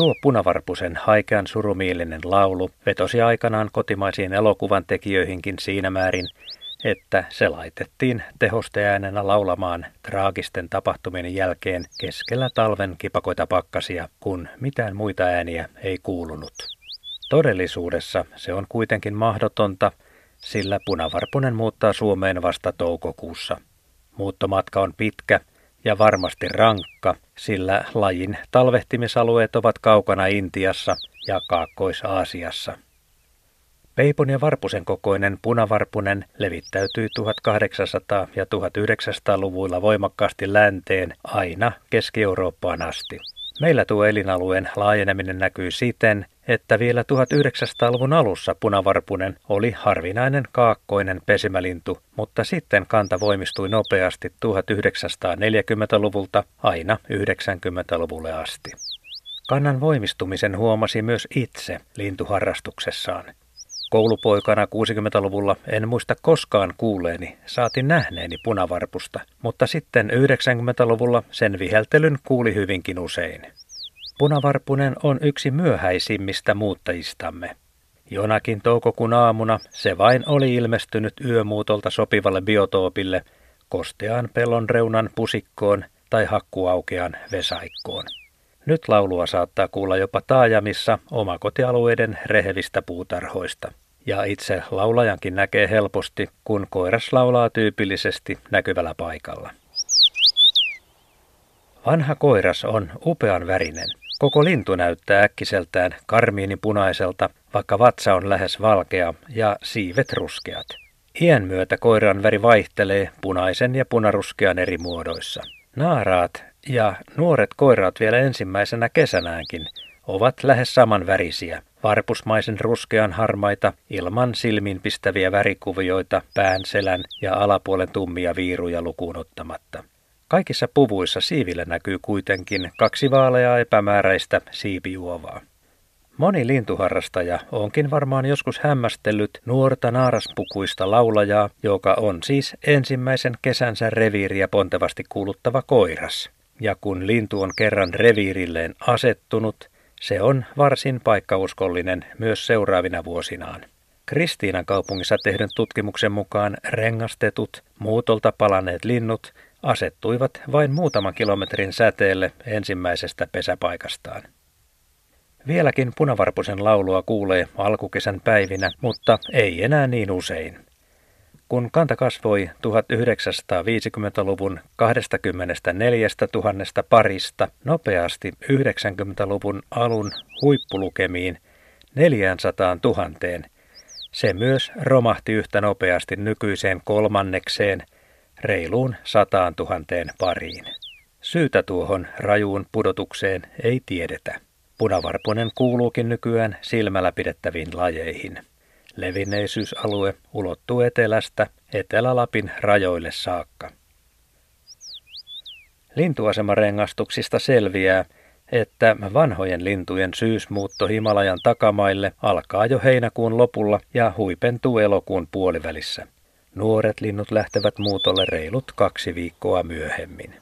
Tuo punavarpusen haikean surumielinen laulu vetosi aikanaan kotimaisiin elokuvan tekijöihinkin siinä määrin, että se laitettiin tehosteäänenä laulamaan traagisten tapahtumien jälkeen keskellä talven kipakoita pakkasia, kun mitään muita ääniä ei kuulunut. Todellisuudessa se on kuitenkin mahdotonta, sillä punavarpunen muuttaa Suomeen vasta toukokuussa. Muuttomatka on pitkä ja varmasti rankka, sillä lajin talvehtimisalueet ovat kaukana Intiassa ja Kaakkois-Aasiassa. Peipon ja varpusen kokoinen punavarpunen levittäytyi 1800- ja 1900-luvuilla voimakkaasti länteen aina Keski-Eurooppaan asti. Meillä tuo elinalueen laajeneminen näkyy siten, että vielä 1900-luvun alussa punavarpunen oli harvinainen kaakkoinen pesimälintu, mutta sitten kanta voimistui nopeasti 1940-luvulta aina 90-luvulle asti. Kannan voimistumisen huomasi myös itse lintuharrastuksessaan. Koulupoikana 60-luvulla en muista koskaan kuuleeni, saati nähneeni punavarpusta, mutta sitten 90-luvulla sen viheltelyn kuuli hyvinkin usein. Punavarpunen on yksi myöhäisimmistä muuttajistamme. Jonakin toukokuun aamuna se vain oli ilmestynyt yömuutolta sopivalle biotoopille, kosteaan pellon reunan pusikkoon tai hakkuaukean vesaikkoon. Nyt laulua saattaa kuulla jopa taajamissa omakotialueiden rehevistä puutarhoista. Ja itse laulajankin näkee helposti, kun koiras laulaa tyypillisesti näkyvällä paikalla. Vanha koiras on upean värinen. Koko lintu näyttää äkkiseltään karmiinipunaiselta, vaikka vatsa on lähes valkea ja siivet ruskeat. Iän myötä koiran väri vaihtelee punaisen ja punaruskean eri muodoissa. Naaraat ja nuoret koiraat vielä ensimmäisenä kesänäänkin ovat lähes saman värisiä, varpusmaisen ruskean harmaita, ilman silminpistäviä värikuvioita, pään, selän ja alapuolen tummia viiruja lukuun ottamatta. Kaikissa puvuissa siivillä näkyy kuitenkin kaksi vaaleaa epämääräistä siipijuovaa. Moni lintuharrastaja onkin varmaan joskus hämmästellyt nuorta naaraspukuista laulajaa, joka on siis ensimmäisen kesänsä reviiriä pontevasti kuuluttava koiras. Ja kun lintu on kerran reviirilleen asettunut, se on varsin paikkauskollinen myös seuraavina vuosinaan. Kristiinan kaupungissa tehdyn tutkimuksen mukaan rengastetut, muutolta palaneet linnut asettuivat vain muutaman kilometrin säteelle ensimmäisestä pesäpaikastaan. Vieläkin punavarpusen laulua kuulee alkukesän päivinä, mutta ei enää niin usein. Kun kanta kasvoi 1950-luvun 24 000 parista nopeasti 90-luvun alun huippulukemiin 400 000, se myös romahti yhtä nopeasti nykyiseen kolmannekseen reiluun sataan tuhanteen pariin. Syytä tuohon rajuun pudotukseen ei tiedetä. Punavarpunen kuuluukin nykyään silmällä pidettäviin lajeihin. Levinneisyysalue ulottuu etelästä Etelä-Lapin rajoille saakka. Lintuasemarengastuksista selviää, että vanhojen lintujen syysmuutto Himalajan takamaille alkaa jo heinäkuun lopulla ja huipentuu elokuun puolivälissä. Nuoret linnut lähtevät muutolle reilut kaksi viikkoa myöhemmin.